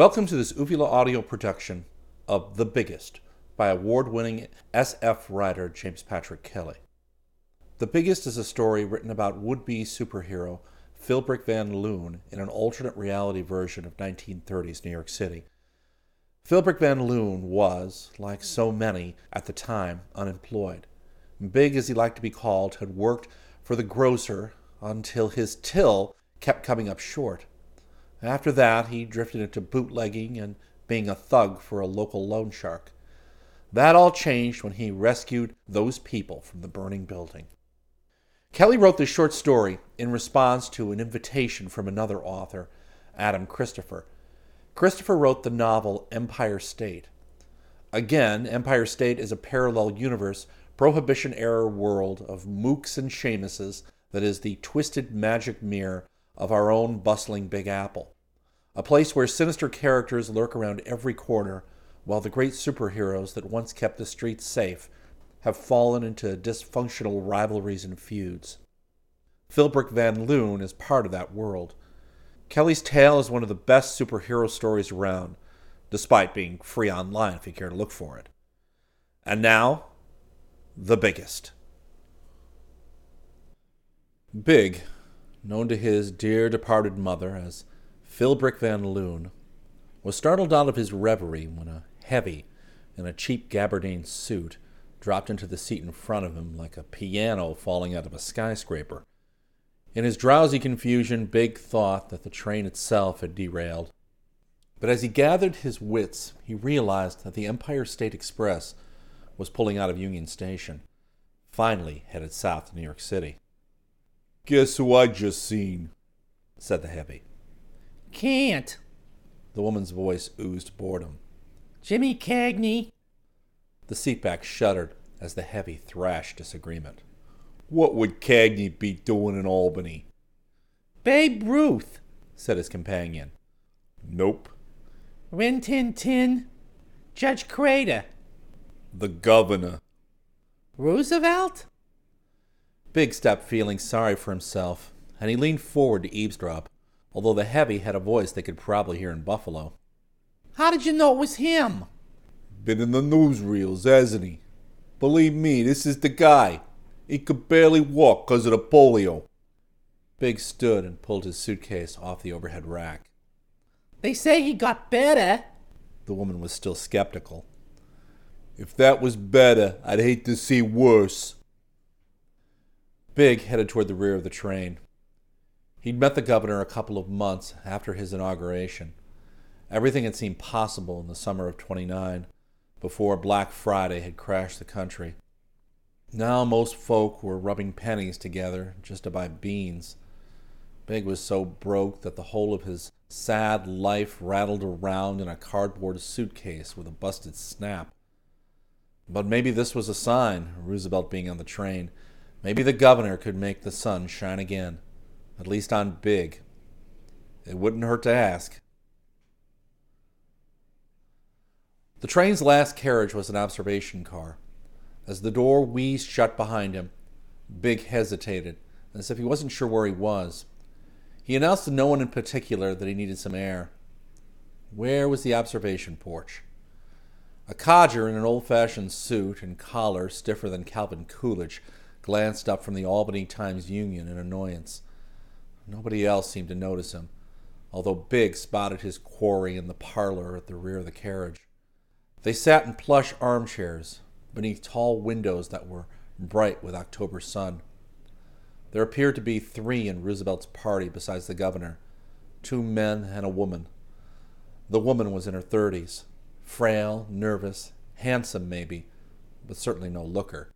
Welcome to this Uvula audio production of The Biggest by award winning SF writer James Patrick Kelly. The Biggest is a story written about would be superhero Philbrick Van Loon in an alternate reality version of 1930s New York City. Philbrick Van Loon was, like so many at the time, unemployed. Big as he liked to be called, had worked for the grocer until his till kept coming up short. After that, he drifted into bootlegging and being a thug for a local loan shark. That all changed when he rescued those people from the burning building. Kelly wrote this short story in response to an invitation from another author, Adam Christopher. Christopher wrote the novel Empire State. Again, Empire State is a parallel universe, prohibition era world of mooks and shamuses that is the twisted magic mirror of our own bustling Big Apple, a place where sinister characters lurk around every corner, while the great superheroes that once kept the streets safe have fallen into dysfunctional rivalries and feuds. Philbrick Van Loon is part of that world. Kelly's tale is one of the best superhero stories around, despite being free online if you care to look for it. And now, the biggest. Big known to his dear departed mother as Philbrick Van Loon, was startled out of his reverie when a heavy in a cheap gabardine suit dropped into the seat in front of him like a piano falling out of a skyscraper. In his drowsy confusion, Big thought that the train itself had derailed. But as he gathered his wits, he realized that the Empire State Express was pulling out of Union Station, finally headed south to New York City. Guess who I just seen? said the heavy. Can't. The woman's voice oozed boredom. Jimmy Cagney. The seatback shuddered as the heavy thrashed disagreement. What would Cagney be doing in Albany? Babe Ruth, said his companion. Nope. Rin Tin Tin. Judge Crater. The governor. Roosevelt? Big stopped feeling sorry for himself, and he leaned forward to eavesdrop, although the heavy had a voice they could probably hear in Buffalo. How did you know it was him? Been in the newsreels, hasn't he? Believe me, this is the guy. He could barely walk 'cause of the polio. Big stood and pulled his suitcase off the overhead rack. They say he got better. The woman was still skeptical. If that was better, I'd hate to see worse. Big headed toward the rear of the train. He'd met the governor a couple of months after his inauguration. Everything had seemed possible in the summer of 29, before Black Friday had crashed the country. Now most folk were rubbing pennies together just to buy beans. Big was so broke that the whole of his sad life rattled around in a cardboard suitcase with a busted snap. But maybe this was a sign, Roosevelt being on the train. Maybe the governor could make the sun shine again, at least on Big. It wouldn't hurt to ask. The train's last carriage was an observation car. As the door wheezed shut behind him, Big hesitated, as if he wasn't sure where he was. He announced to no one in particular that he needed some air. Where was the observation porch? A codger in an old fashioned suit and collar stiffer than Calvin Coolidge glanced up from the Albany Times Union in annoyance. Nobody else seemed to notice him, although Big spotted his quarry in the parlor at the rear of the carriage. They sat in plush armchairs beneath tall windows that were bright with October sun. There appeared to be three in Roosevelt's party besides the governor two men and a woman. The woman was in her thirties, frail, nervous, handsome maybe, but certainly no looker.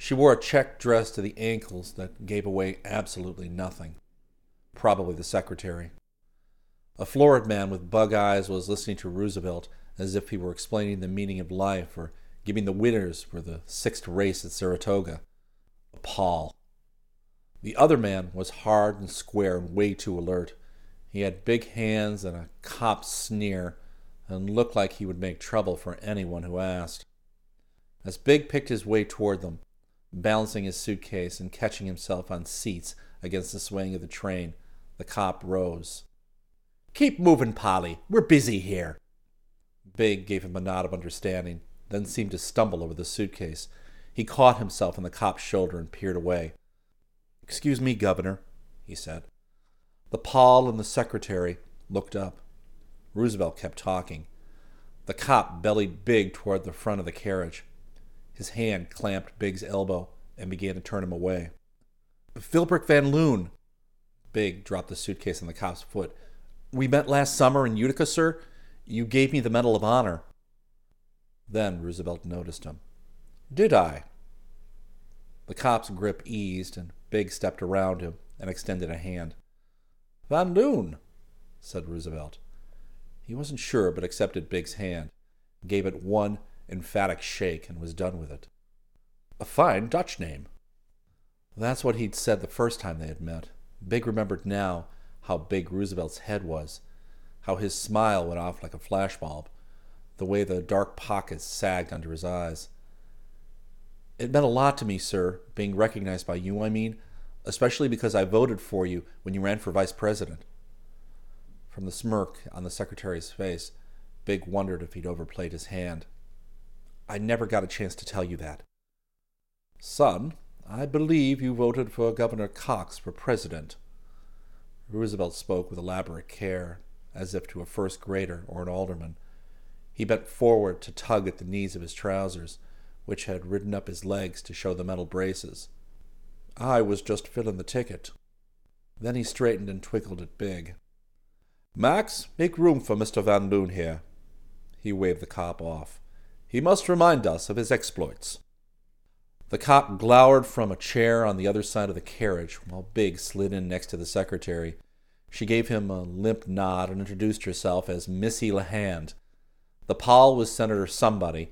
She wore a check dress to the ankles that gave away absolutely nothing. Probably the secretary. A florid man with bug eyes was listening to Roosevelt as if he were explaining the meaning of life or giving the winners for the sixth race at Saratoga. A Pol. The other man was hard and square and way too alert. He had big hands and a cop sneer and looked like he would make trouble for anyone who asked. As Big picked his way toward them, Balancing his suitcase and catching himself on seats against the swaying of the train, the cop rose. Keep moving, Polly. We're busy here. Big gave him a nod of understanding, then seemed to stumble over the suitcase. He caught himself on the cop's shoulder and peered away. Excuse me, Governor, he said. The Pol and the secretary looked up. Roosevelt kept talking. The cop bellied Big toward the front of the carriage. His hand clamped Big's elbow and began to turn him away. Philbrick Van Loon. Big dropped the suitcase on the cop's foot. We met last summer in Utica, sir. You gave me the Medal of Honor. Then Roosevelt noticed him. Did I? The cop's grip eased, and Big stepped around him and extended a hand. Van Loon, said Roosevelt. He wasn't sure, but accepted Big's hand, gave it one emphatic shake, and was done with it. A fine Dutch name. That's what he'd said the first time they had met. Big remembered now how big Roosevelt's head was, how his smile went off like a flashbulb, the way the dark pockets sagged under his eyes. It meant a lot to me, sir, being recognized by you, I mean, especially because I voted for you when you ran for vice president. From the smirk on the secretary's face, Big wondered if he'd overplayed his hand. I never got a chance to tell you that. Son, I believe you voted for Governor Cox for president. Roosevelt spoke with elaborate care, as if to a first grader or an alderman. He bent forward to tug at the knees of his trousers, which had ridden up his legs to show the metal braces. I was just filling the ticket. Then he straightened and twinkled at Big. Max, make room for Mr. Van Loon here. He waved the cop off. He must remind us of his exploits. The cop glowered from a chair on the other side of the carriage while Big slid in next to the secretary. She gave him a limp nod and introduced herself as Missy LeHand. The Pol was Senator Somebody,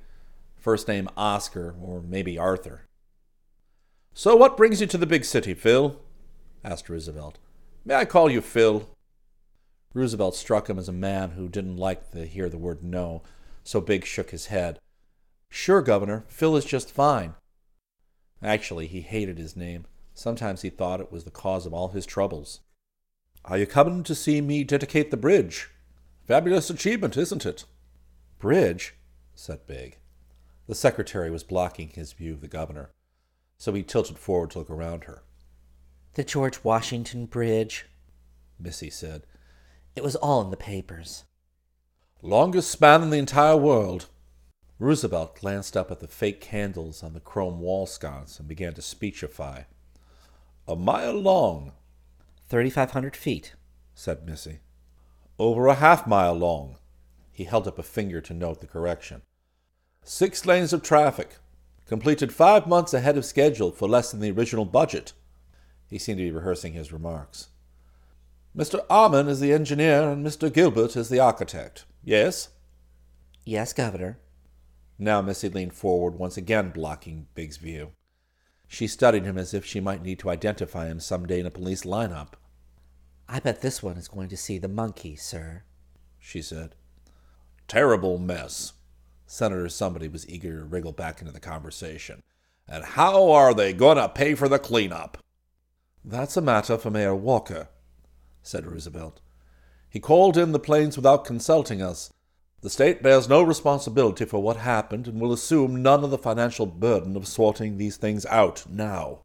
first name Oscar, or maybe Arthur. So what brings you to the big city, Phil? asked Roosevelt. May I call you Phil? Roosevelt struck him as a man who didn't like to hear the word no, so Big shook his head. Sure, Governor, Phil is just fine. Actually, he hated his name. Sometimes he thought it was the cause of all his troubles. Are you coming to see me dedicate the bridge? Fabulous achievement, isn't it? Bridge? said Big. The secretary was blocking his view of the governor, so he tilted forward to look around her. The George Washington Bridge, Missy said. It was all in the papers. Longest span in the entire world, Roosevelt glanced up at the fake candles on the chrome wall sconce and began to speechify. A mile long, 3,500 feet, said Missy. Over a half mile long. He held up a finger to note the correction. Six lanes of traffic. Completed five months ahead of schedule for less than the original budget. He seemed to be rehearsing his remarks. Mr. Ammann is the engineer and Mr. Gilbert is the architect. Yes? Yes, Governor. Now Missy leaned forward, once again blocking Big's view. She studied him as if she might need to identify him some day in a police lineup. I bet this one is going to see the monkey, sir, she said. Terrible mess. Senator Somebody was eager to wriggle back into the conversation. And how are they going to pay for the cleanup? That's a matter for Mayor Walker, said Roosevelt. He called in the planes without consulting us, the state bears no responsibility for what happened and will assume none of the financial burden of sorting these things out now.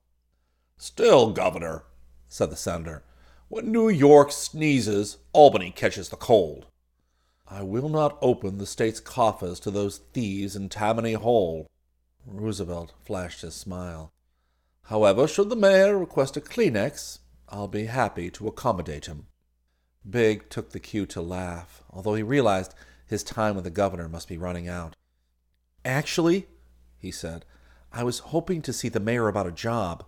Still, Governor, said the senator, when New York sneezes, Albany catches the cold. I will not open the state's coffers to those thieves in Tammany Hall. Roosevelt flashed his smile. However, should the mayor request a Kleenex, I'll be happy to accommodate him. Big took the cue to laugh, although he realized his time with the governor must be running out. Actually, he said, I was hoping to see the mayor about a job.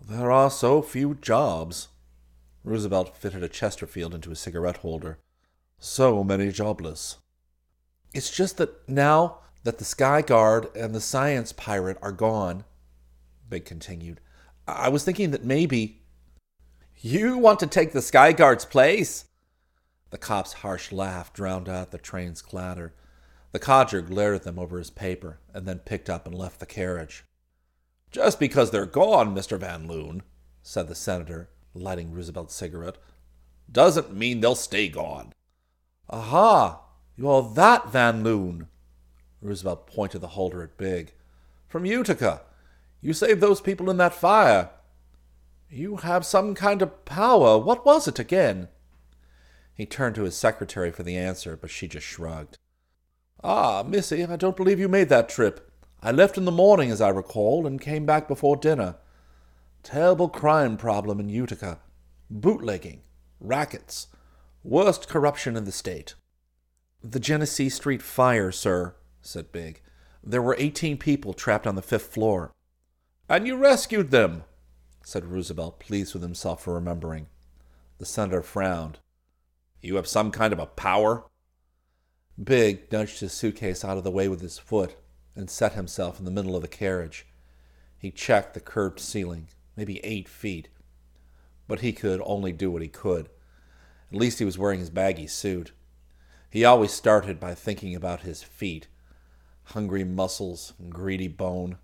There are so few jobs. Roosevelt fitted a Chesterfield into his cigarette holder. So many jobless. It's just that now that the Sky Guard and the Science Pirate are gone, Big continued, I was thinking that maybe. You want to take the Sky Guard's place? The cop's harsh laugh drowned out the train's clatter. The codger glared at them over his paper and then picked up and left the carriage. Just because they're gone, Mr. Van Loon, said the senator, lighting Roosevelt's cigarette, doesn't mean they'll stay gone. Aha! You're that Van Loon. Roosevelt pointed the holder at Big. From Utica. You saved those people in that fire. You have some kind of power. What was it again? He turned to his secretary for the answer, but she just shrugged. Ah, Missy, I don't believe you made that trip. I left in the morning, as I recall, and came back before dinner. Terrible crime problem in Utica. Bootlegging. Rackets. Worst corruption in the state. The Genesee Street fire, sir, said Big. There were eighteen people trapped on the fifth floor. And you rescued them, said Roosevelt, pleased with himself for remembering. The senator frowned. You have some kind of a power? Big nudged his suitcase out of the way with his foot and set himself in the middle of the carriage. He checked the curved ceiling, maybe eight feet, but he could only do what he could. At least he was wearing his baggy suit. He always started by thinking about his feet hungry muscles and greedy bone.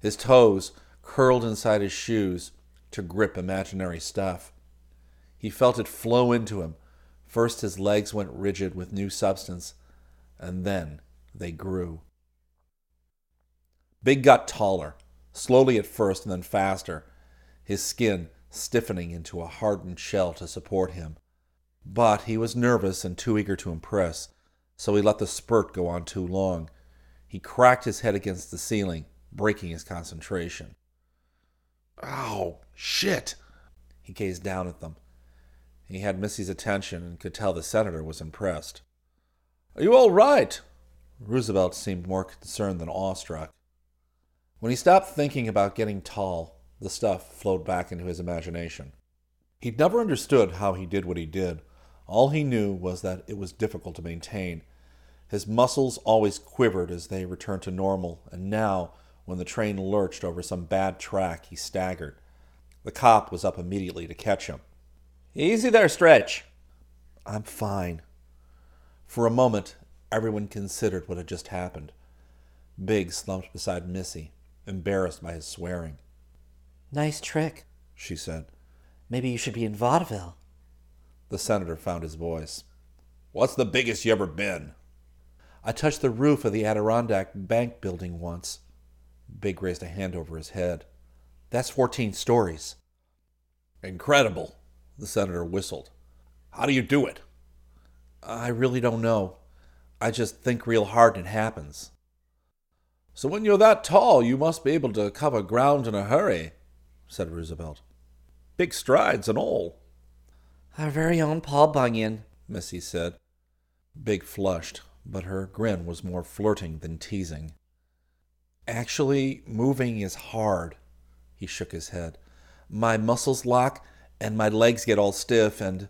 His toes curled inside his shoes to grip imaginary stuff. He felt it flow into him. First his legs went rigid with new substance, and then they grew. Big got taller, slowly at first and then faster, his skin stiffening into a hardened shell to support him. But he was nervous and too eager to impress, so he let the spurt go on too long. He cracked his head against the ceiling, breaking his concentration. Ow, shit! He gazed down at them. He had Missy's attention and could tell the senator was impressed. Are you all right? Roosevelt seemed more concerned than awestruck. When he stopped thinking about getting tall, the stuff flowed back into his imagination. He'd never understood how he did what he did. All he knew was that it was difficult to maintain. His muscles always quivered as they returned to normal, and now, when the train lurched over some bad track, he staggered. The cop was up immediately to catch him. Easy there, Stretch. I'm fine. For a moment, everyone considered what had just happened. Big slumped beside Missy, embarrassed by his swearing. Nice trick, she said. Maybe you should be in vaudeville. The senator found his voice. What's the biggest you ever been? I touched the roof of the Adirondack Bank building once. Big raised a hand over his head. That's 14 stories. Incredible, the senator whistled. How do you do it? I really don't know. I just think real hard and it happens. So when you're that tall, you must be able to cover ground in a hurry, said Roosevelt. Big strides and all. Our very own Paul Bunyan, Missy said. Big flushed, but her grin was more flirting than teasing. Actually, moving is hard. He shook his head. My muscles lock, and my legs get all stiff, and.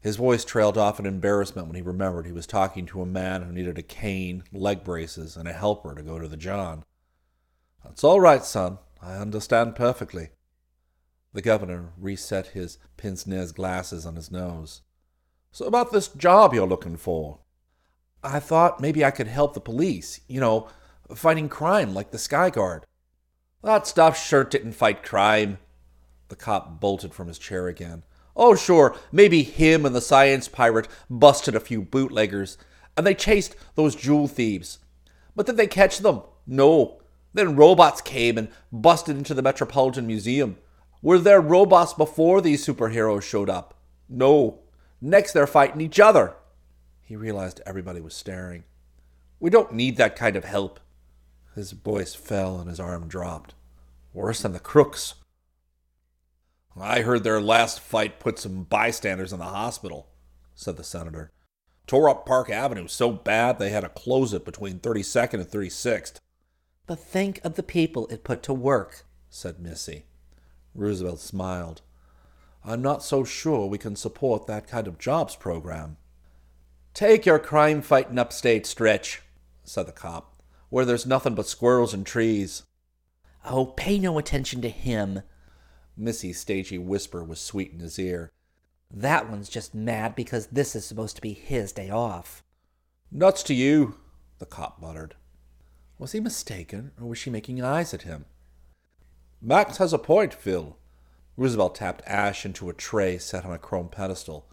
His voice trailed off in embarrassment when he remembered he was talking to a man who needed a cane, leg braces, and a helper to go to the John. That's all right, son. I understand perfectly. The governor reset his pince nez glasses on his nose. So, about this job you're looking for? I thought maybe I could help the police, you know, fighting crime like the Sky Guard. That stuff sure didn't fight crime. The cop bolted from his chair again. Oh, sure, maybe him and the science pirate busted a few bootleggers, and they chased those jewel thieves. But did they catch them? No. Then robots came and busted into the Metropolitan Museum. Were there robots before these superheroes showed up? No. Next, they're fighting each other. He realized everybody was staring. We don't need that kind of help. His voice fell and his arm dropped. Worse than the crooks. I heard their last fight put some bystanders in the hospital, said the senator. Tore up Park Avenue so bad they had to close it between 32nd and 36th. But think of the people it put to work, said Missy. Roosevelt smiled. I'm not so sure we can support that kind of jobs program. Take your crime fighting upstate, Stretch, said the cop, where there's nothing but squirrels and trees. Oh, pay no attention to him. Missy's stagey whisper was sweet in his ear. That one's just mad because this is supposed to be his day off. Nuts to you, the cop muttered. Was he mistaken, or was she making eyes at him? Max has a point, Phil. Roosevelt tapped ash into a tray set on a chrome pedestal.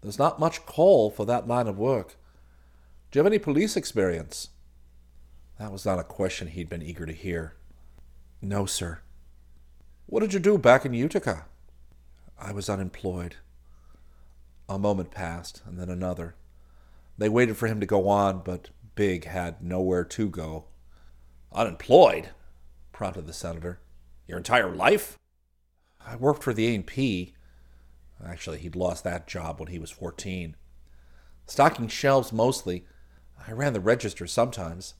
There's not much call for that line of work. Do you have any police experience? That was not a question he'd been eager to hear. No, sir. What did you do back in Utica? I was unemployed. A moment passed, and then another. They waited for him to go on, but Big had nowhere to go. Unemployed? prompted the senator. Your entire life? I worked for the A&P. Actually, he'd lost that job when he was 14. Stocking shelves mostly. I ran the register sometimes.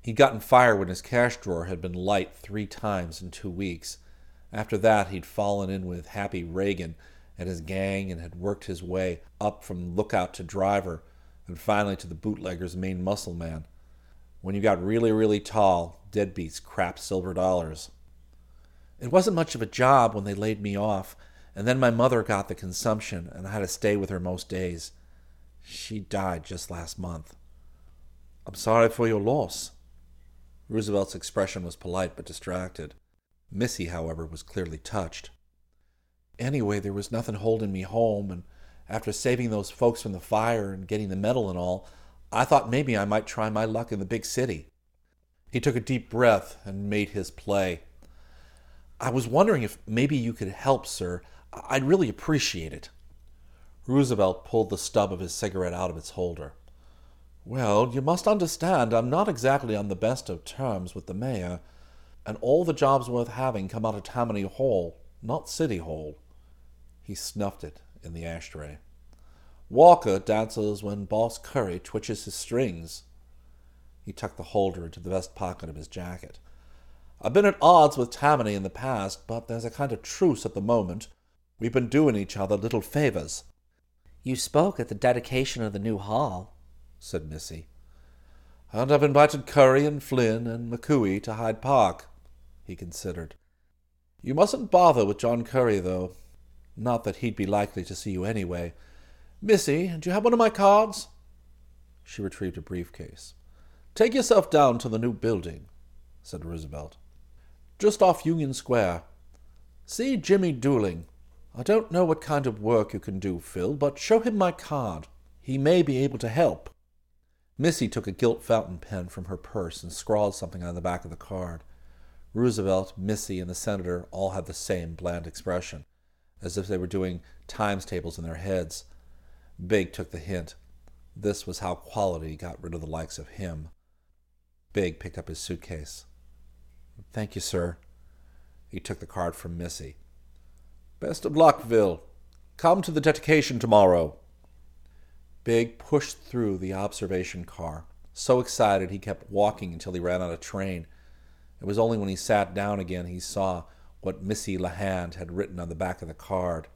He'd gotten fired when his cash drawer had been light three times in two weeks. After that, he'd fallen in with Happy Reagan and his gang and had worked his way up from lookout to driver and finally to the bootlegger's main muscle man. When you got really, really tall, deadbeats crap silver dollars. It wasn't much of a job when they laid me off, and then my mother got the consumption, and I had to stay with her most days. She died just last month. I'm sorry for your loss. Roosevelt's expression was polite but distracted. Missy, however, was clearly touched. Anyway, there was nothing holding me home, and after saving those folks from the fire and getting the medal and all, I thought maybe I might try my luck in the big city. He took a deep breath and made his play. I was wondering if maybe you could help, sir. I'd really appreciate it. Roosevelt pulled the stub of his cigarette out of its holder. Well, you must understand I'm not exactly on the best of terms with the mayor, and all the jobs worth having come out of Tammany Hall, not City Hall. He snuffed it in the ashtray. Walker dances when Boss Curry twitches his strings. He tucked the holder into the vest pocket of his jacket. I've been at odds with Tammany in the past, but there's a kind of truce at the moment. We've been doing each other little favors. You spoke at the dedication of the new hall, said Missy. And I've invited Curry and Flynn and McCooey to Hyde Park, he considered. You mustn't bother with John Curry, though. Not that he'd be likely to see you anyway. Missy, do you have one of my cards? She retrieved a briefcase. Take yourself down to the new building, said Roosevelt. Just off Union Square. See Jimmy Dooling. I don't know what kind of work you can do, Phil, but show him my card. He may be able to help. Missy took a gilt fountain pen from her purse and scrawled something on the back of the card. Roosevelt, Missy, and the senator all had the same bland expression as if they were doing times tables in their heads. Big took the hint. This was how quality got rid of the likes of him. Big picked up his suitcase. Thank you, sir. He took the card from Missy. Best of luck, Phil. Come to the dedication tomorrow. Big pushed through the observation car, so excited he kept walking until he ran out of train. It was only when he sat down again he saw what Missy LeHand had written on the back of the card.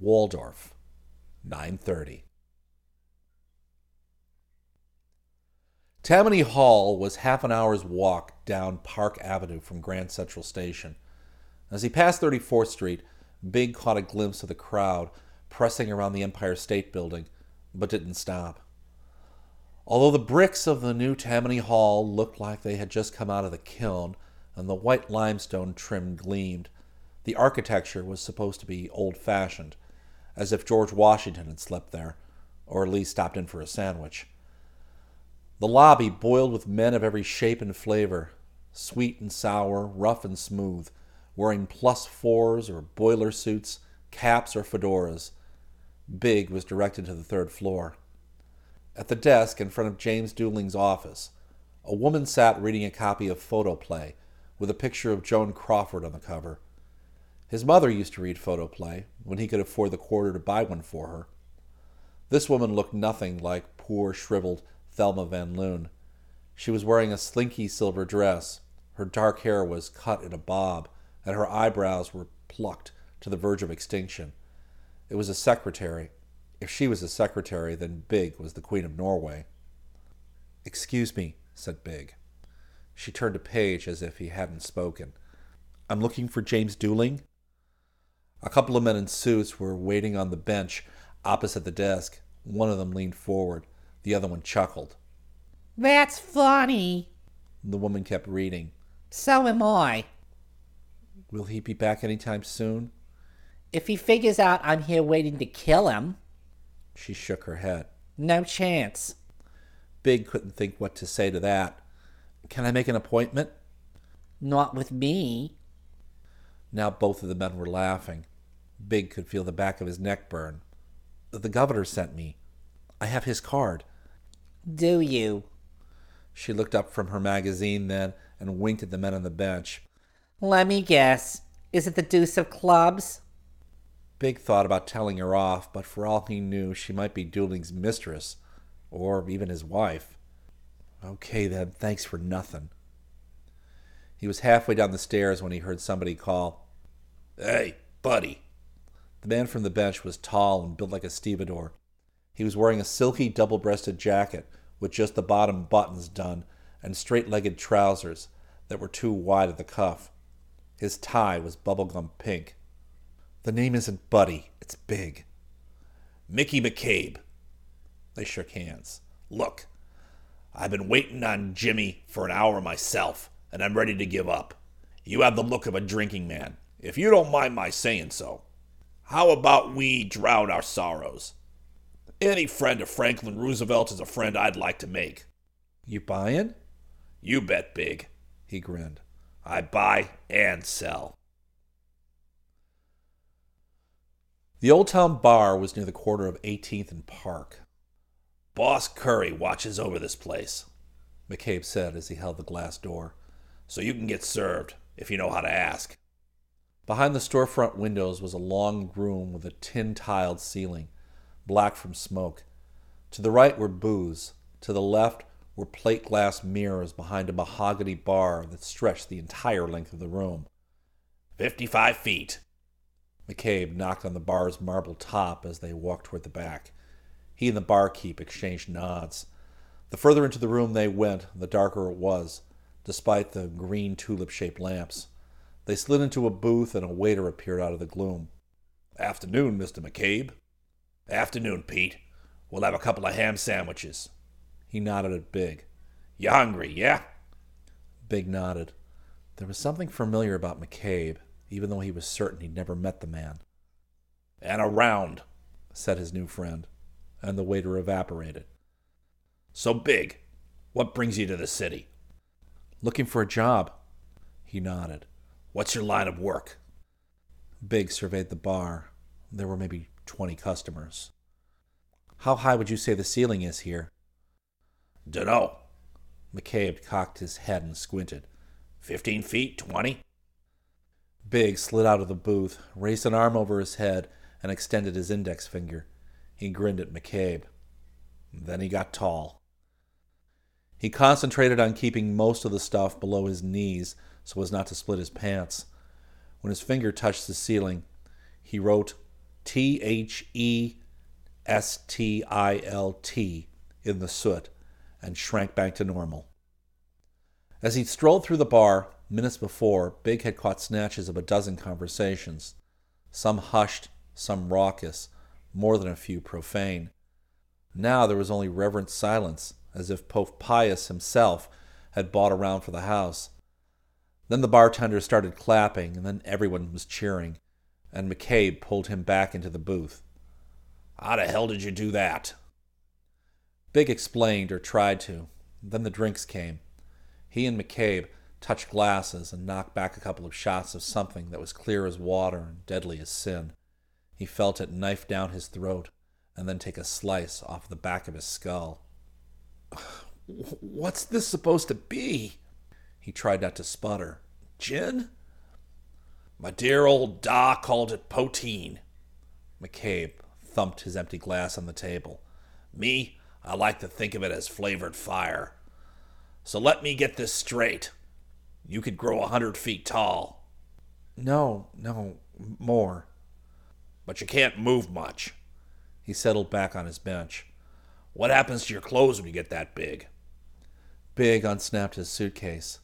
Waldorf, 930. Tammany Hall was half an hour's walk down Park Avenue from Grand Central Station. As he passed 34th Street, Big caught a glimpse of the crowd pressing around the Empire State Building, but didn't stop. Although the bricks of the new Tammany Hall looked like they had just come out of the kiln, and the white limestone trim gleamed. The architecture was supposed to be old fashioned, as if George Washington had slept there, or at least stopped in for a sandwich. The lobby boiled with men of every shape and flavor, sweet and sour, rough and smooth, wearing plus fours or boiler suits, caps or fedoras. Big was directed to the third floor. At the desk in front of James Dooling's office, a woman sat reading a copy of Photoplay with a picture of Joan Crawford on the cover. His mother used to read photoplay when he could afford the quarter to buy one for her. This woman looked nothing like poor, shriveled Thelma Van Loon. She was wearing a slinky silver dress. Her dark hair was cut in a bob, and her eyebrows were plucked to the verge of extinction. It was a secretary. If she was a secretary, then Big was the Queen of Norway. Excuse me, said Big. She turned a page as if he hadn't spoken. I'm looking for James Dooling. A couple of men in suits were waiting on the bench opposite the desk. One of them leaned forward. The other one chuckled. That's funny. The woman kept reading. So am I. Will he be back any time soon? If he figures out I'm here waiting to kill him, She shook her head. no chance. Big couldn't think what to say to that. Can I make an appointment? Not with me. Now both of the men were laughing. Big could feel the back of his neck burn. The governor sent me. I have his card. Do you? She looked up from her magazine then and winked at the men on the bench. Let me guess. Is it the deuce of clubs? Big thought about telling her off, but for all he knew, she might be Dooling's mistress, or even his wife. Okay, then, thanks for nothing. He was halfway down the stairs when he heard somebody call, Hey, buddy. The man from the bench was tall and built like a stevedore. He was wearing a silky double breasted jacket with just the bottom buttons done and straight legged trousers that were too wide at the cuff. His tie was bubblegum pink. The name isn't Buddy, it's Big. Mickey McCabe. They shook hands. Look, I've been waiting on Jimmy for an hour myself, and I'm ready to give up. You have the look of a drinking man, if you don't mind my saying so. How about we drown our sorrows? Any friend of Franklin Roosevelt is a friend I'd like to make. You buyin'? You bet big. He grinned. I buy and sell. The Old Town Bar was near the corner of 18th and Park. Boss Curry watches over this place, McCabe said as he held the glass door. so you can get served if you know how to ask. Behind the storefront windows was a long room with a tin tiled ceiling, black from smoke. To the right were booths. To the left were plate glass mirrors behind a mahogany bar that stretched the entire length of the room. 55 feet. McCabe knocked on the bar's marble top as they walked toward the back. He and the barkeep exchanged nods. The further into the room they went, the darker it was, despite the green tulip shaped lamps. They slid into a booth and a waiter appeared out of the gloom. Afternoon, Mr. McCabe. Afternoon, Pete. We'll have a couple of ham sandwiches. He nodded at Big. You hungry, yeah? Big nodded. There was something familiar about McCabe, even though he was certain he'd never met the man, And a round. said his new friend, and the waiter evaporated. So big. What brings you to the city? Looking for a job. He nodded. What's your line of work? Big surveyed the bar. There were maybe 20 customers. How high would you say the ceiling is here? Dunno. McCabe cocked his head and squinted. 15 feet? 20? Big slid out of the booth, raised an arm over his head, and extended his index finger. He grinned at McCabe. Then he got tall. He concentrated on keeping most of the stuff below his knees so as not to split his pants. When his finger touched the ceiling, he wrote T H E S T I L T in the soot and shrank back to normal. As he strolled through the bar, minutes before, Big had caught snatches of a dozen conversations, some hushed, some raucous, more than a few profane. Now there was only reverent silence, as if Pope Pius himself had bought around for the house. Then the bartender started clapping, and then everyone was cheering, and McCabe pulled him back into the booth. How the hell did you do that? Big explained, or tried to. Then the drinks came. He and McCabe touched glasses and knocked back a couple of shots of something that was clear as water and deadly as sin. He felt it knife down his throat and then take a slice off the back of his skull. What's this supposed to be? He tried not to sputter. Gin? My dear old Da called it poteen. McCabe thumped his empty glass on the table. Me, I like to think of it as flavored fire. So let me get this straight. You could grow a hundred feet tall, No, no, more. but you can't move much. He settled back on his bench. What happens to your clothes when you get that big? Big unsnapped his suitcase.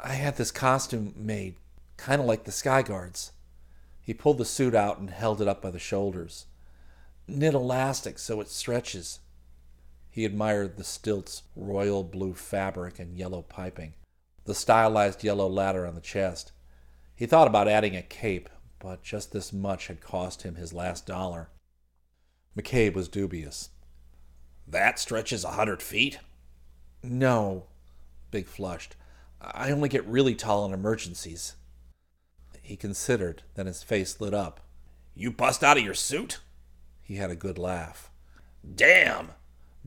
I had this costume made, kind of like the Sky Guards. He pulled the suit out and held it up by the shoulders. Knit elastic so it stretches. He admired the stilt's royal blue fabric and yellow piping, the stylized yellow ladder on the chest. He thought about adding a cape, but just this much had cost him his last dollar. McCabe was dubious. That stretches a hundred feet? No, Big flushed. I only get really tall in emergencies. He considered, then his face lit up. You bust out of your suit? He had a good laugh. Damn!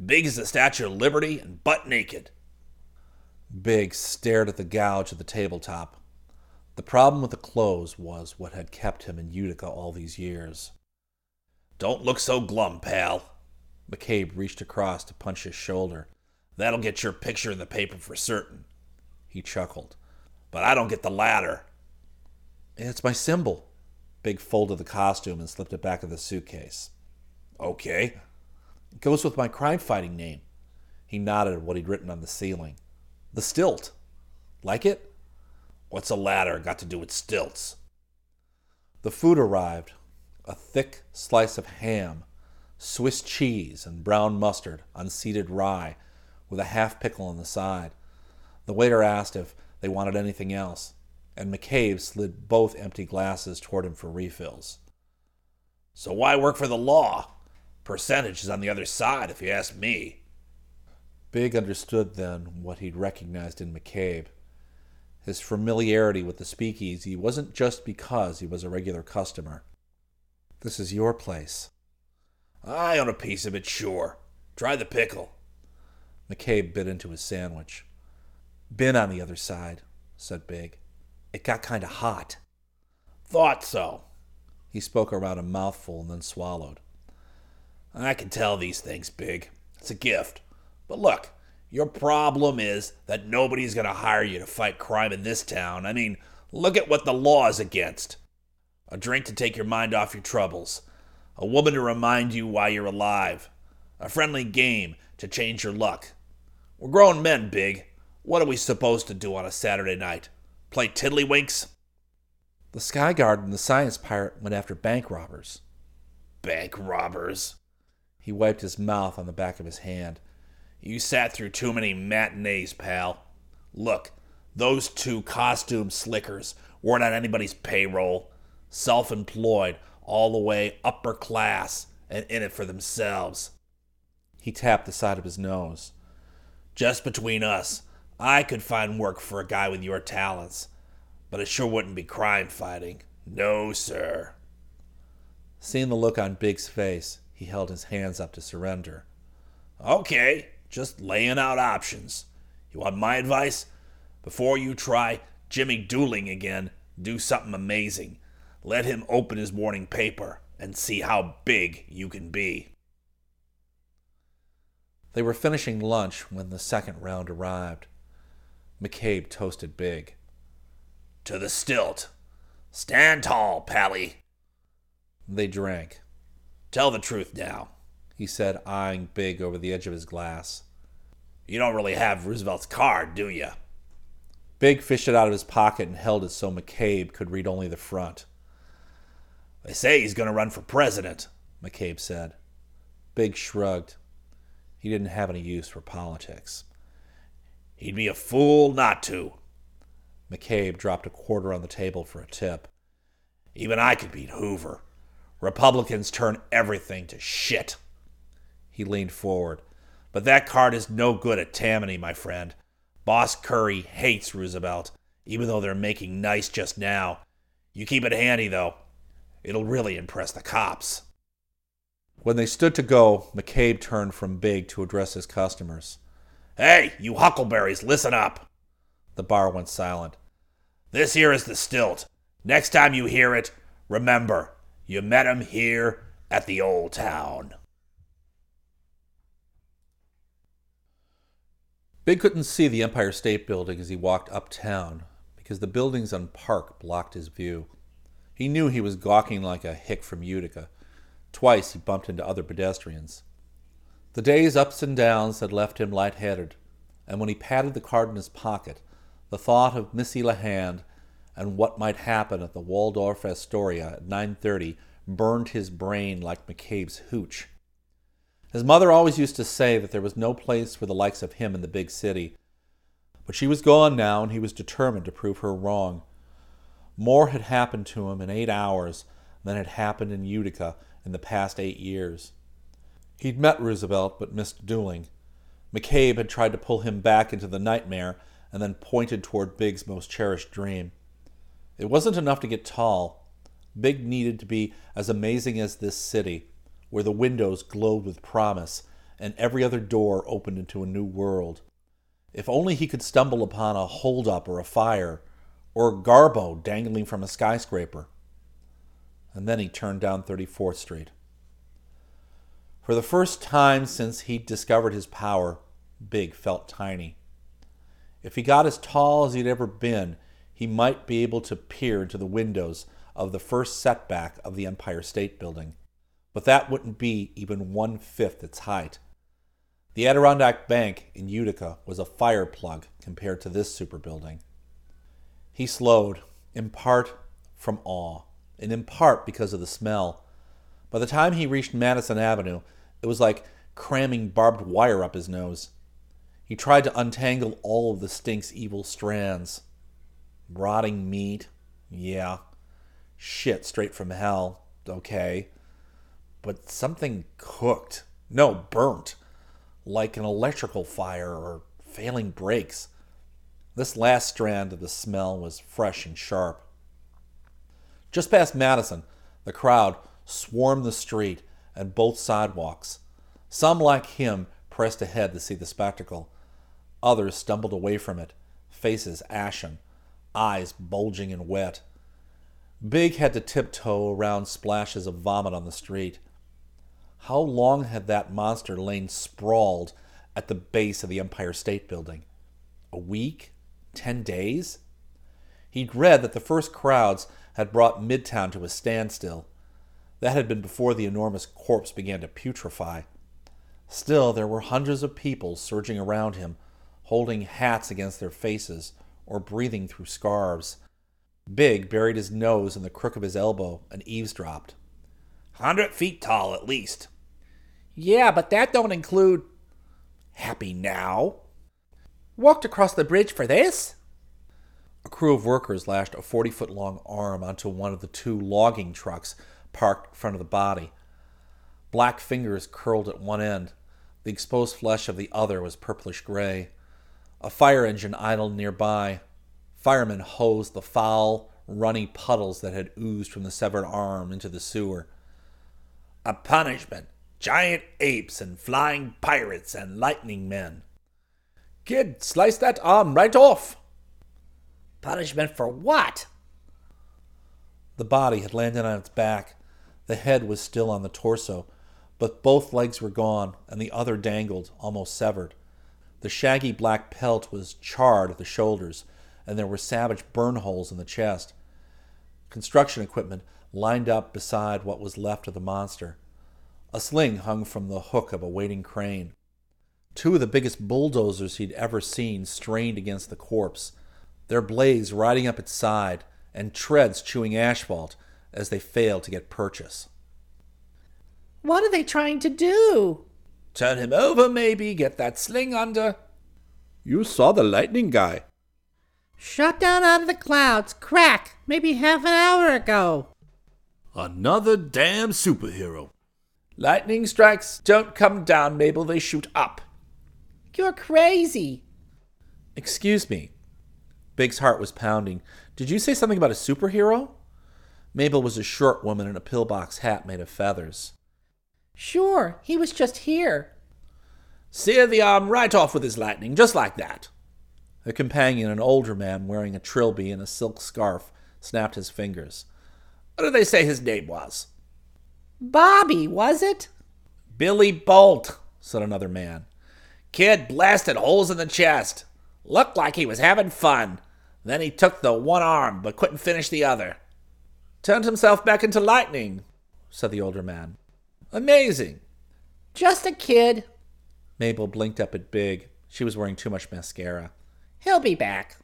Big as the Statue of Liberty and butt naked. Big stared at the gouge at the tabletop. The problem with the clothes was what had kept him in Utica all these years. Don't look so glum, pal. McCabe reached across to punch his shoulder. That'll get your picture in the paper for certain. He chuckled. But I don't get the ladder. It's my symbol. Big folded the costume and slipped it back in the suitcase. Okay. It goes with my crime fighting name. He nodded at what he'd written on the ceiling. The stilt. Like it? What's a ladder got to do with stilts? The food arrived a thick slice of ham, Swiss cheese, and brown mustard on seeded rye, with a half pickle on the side. The waiter asked if they wanted anything else, and McCabe slid both empty glasses toward him for refills. So why work for the law? Percentage is on the other side, if you ask me. Big understood then what he'd recognized in McCabe. His familiarity with the speakeasy wasn't just because he was a regular customer. This is your place. I own a piece of it, sure. Try the pickle. McCabe bit into his sandwich. Been on the other side, said Big. It got kind of hot. Thought so. He spoke around a mouthful and then swallowed. I can tell these things, Big. It's a gift. But look, your problem is that nobody's going to hire you to fight crime in this town. I mean, look at what the law is against a drink to take your mind off your troubles, a woman to remind you why you're alive, a friendly game to change your luck. We're grown men, Big. What are we supposed to do on a Saturday night? Play tiddlywinks? The Sky Guard and the Science Pirate went after bank robbers. Bank robbers? He wiped his mouth on the back of his hand. You sat through too many matinees, pal. Look, those two costume slickers weren't on anybody's payroll. Self employed, all the way upper class, and in it for themselves. He tapped the side of his nose. Just between us, I could find work for a guy with your talents, but it sure wouldn't be crime fighting. No, sir. Seeing the look on Big's face, he held his hands up to surrender. Okay, just laying out options. You want my advice? Before you try Jimmy Dooling again, do something amazing. Let him open his morning paper and see how big you can be. They were finishing lunch when the second round arrived. McCabe toasted big. To the stilt. Stand tall, Pally. They drank. Tell the truth now, he said, eyeing Big over the edge of his glass. You don't really have Roosevelt's card, do you? Big fished it out of his pocket and held it so McCabe could read only the front. They say he's going to run for president, McCabe said. Big shrugged. He didn't have any use for politics. He'd be a fool not to. McCabe dropped a quarter on the table for a tip. Even I could beat Hoover. Republicans turn everything to shit. He leaned forward. But that card is no good at Tammany, my friend. Boss Curry hates Roosevelt, even though they're making nice just now. You keep it handy, though. It'll really impress the cops. When they stood to go, McCabe turned from Big to address his customers. Hey, you huckleberries, listen up. The bar went silent. This here is the stilt. Next time you hear it, remember, you met him here at the old town. Big couldn't see the Empire State Building as he walked uptown because the buildings on Park blocked his view. He knew he was gawking like a hick from Utica. Twice he bumped into other pedestrians. The day's ups and downs had left him light-headed, and when he patted the card in his pocket, the thought of Missy LeHand and what might happen at the Waldorf Astoria at 9:30 burned his brain like McCabe's hooch. His mother always used to say that there was no place for the likes of him in the big city, but she was gone now, and he was determined to prove her wrong. More had happened to him in eight hours than had happened in Utica in the past eight years. He'd met Roosevelt but missed dueling. McCabe had tried to pull him back into the nightmare and then pointed toward Big's most cherished dream. It wasn't enough to get tall. Big needed to be as amazing as this city, where the windows glowed with promise and every other door opened into a new world. If only he could stumble upon a holdup or a fire, or a Garbo dangling from a skyscraper. And then he turned down 34th Street. For the first time since he'd discovered his power, Big felt tiny. If he got as tall as he'd ever been, he might be able to peer into the windows of the first setback of the Empire State Building. But that wouldn't be even one fifth its height. The Adirondack Bank in Utica was a fire plug compared to this super building. He slowed, in part from awe, and in part because of the smell. By the time he reached Madison Avenue, it was like cramming barbed wire up his nose. He tried to untangle all of the stink's evil strands. Rotting meat, yeah. Shit straight from hell, okay. But something cooked, no, burnt like an electrical fire or failing brakes. This last strand of the smell was fresh and sharp. Just past Madison, the crowd swarmed the street and both sidewalks. Some, like him, pressed ahead to see the spectacle. Others stumbled away from it, faces ashen, eyes bulging and wet. Big had to tiptoe around splashes of vomit on the street. How long had that monster lain sprawled at the base of the Empire State Building? A week? Ten days? He'd read that the first crowds had brought Midtown to a standstill. That had been before the enormous corpse began to putrefy. Still, there were hundreds of people surging around him, holding hats against their faces or breathing through scarves. Big buried his nose in the crook of his elbow and eavesdropped. Hundred feet tall at least. Yeah, but that don't include. Happy now? Walked across the bridge for this? A crew of workers lashed a 40 foot long arm onto one of the two logging trucks parked in front of the body. Black fingers curled at one end. The exposed flesh of the other was purplish gray. A fire engine idled nearby. Firemen hosed the foul, runny puddles that had oozed from the severed arm into the sewer. A punishment. Giant apes and flying pirates and lightning men. Kid, slice that arm right off. Punishment for what? The body had landed on its back. The head was still on the torso, but both legs were gone and the other dangled, almost severed. The shaggy black pelt was charred at the shoulders, and there were savage burn holes in the chest. Construction equipment lined up beside what was left of the monster. A sling hung from the hook of a waiting crane. Two of the biggest bulldozers he'd ever seen strained against the corpse, their blades riding up its side and treads chewing asphalt as they failed to get purchase. What are they trying to do? Turn him over, maybe, get that sling under. You saw the lightning guy. Shot down out of the clouds, crack, maybe half an hour ago. Another damn superhero. Lightning strikes don't come down, Mabel, they shoot up. You're crazy. Excuse me. Big's heart was pounding. Did you say something about a superhero? Mabel was a short woman in a pillbox hat made of feathers. Sure, he was just here. Sear the arm right off with his lightning, just like that. A companion, an older man wearing a trilby and a silk scarf, snapped his fingers. What did they say his name was? Bobby, was it? Billy Bolt, said another man. Kid blasted holes in the chest. Looked like he was having fun. Then he took the one arm, but couldn't finish the other. Turned himself back into lightning, said the older man. Amazing. Just a kid. Mabel blinked up at Big. She was wearing too much mascara. He'll be back.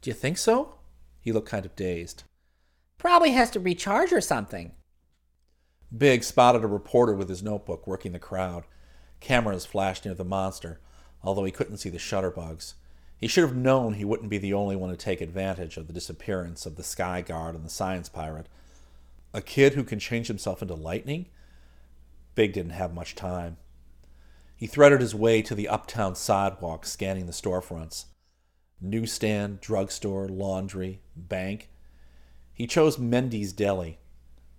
Do you think so? He looked kind of dazed. Probably has to recharge or something. Big spotted a reporter with his notebook working the crowd. Cameras flashed near the monster, although he couldn't see the shutterbugs. He should have known he wouldn't be the only one to take advantage of the disappearance of the Sky Guard and the Science Pirate. A kid who can change himself into lightning? Big didn't have much time. He threaded his way to the uptown sidewalk, scanning the storefronts newsstand, drugstore, laundry, bank. He chose Mendy's Deli.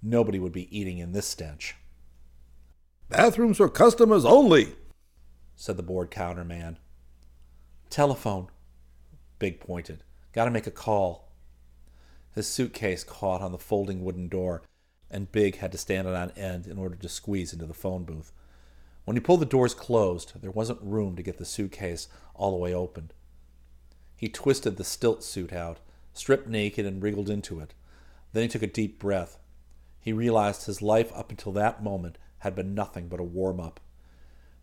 Nobody would be eating in this stench. Bathrooms for customers only, said the bored counter man. Telephone. Big pointed. Gotta make a call. His suitcase caught on the folding wooden door, and Big had to stand it on end in order to squeeze into the phone booth. When he pulled the doors closed, there wasn't room to get the suitcase all the way open. He twisted the stilt suit out, stripped naked, and wriggled into it. Then he took a deep breath. He realized his life up until that moment had been nothing but a warm up.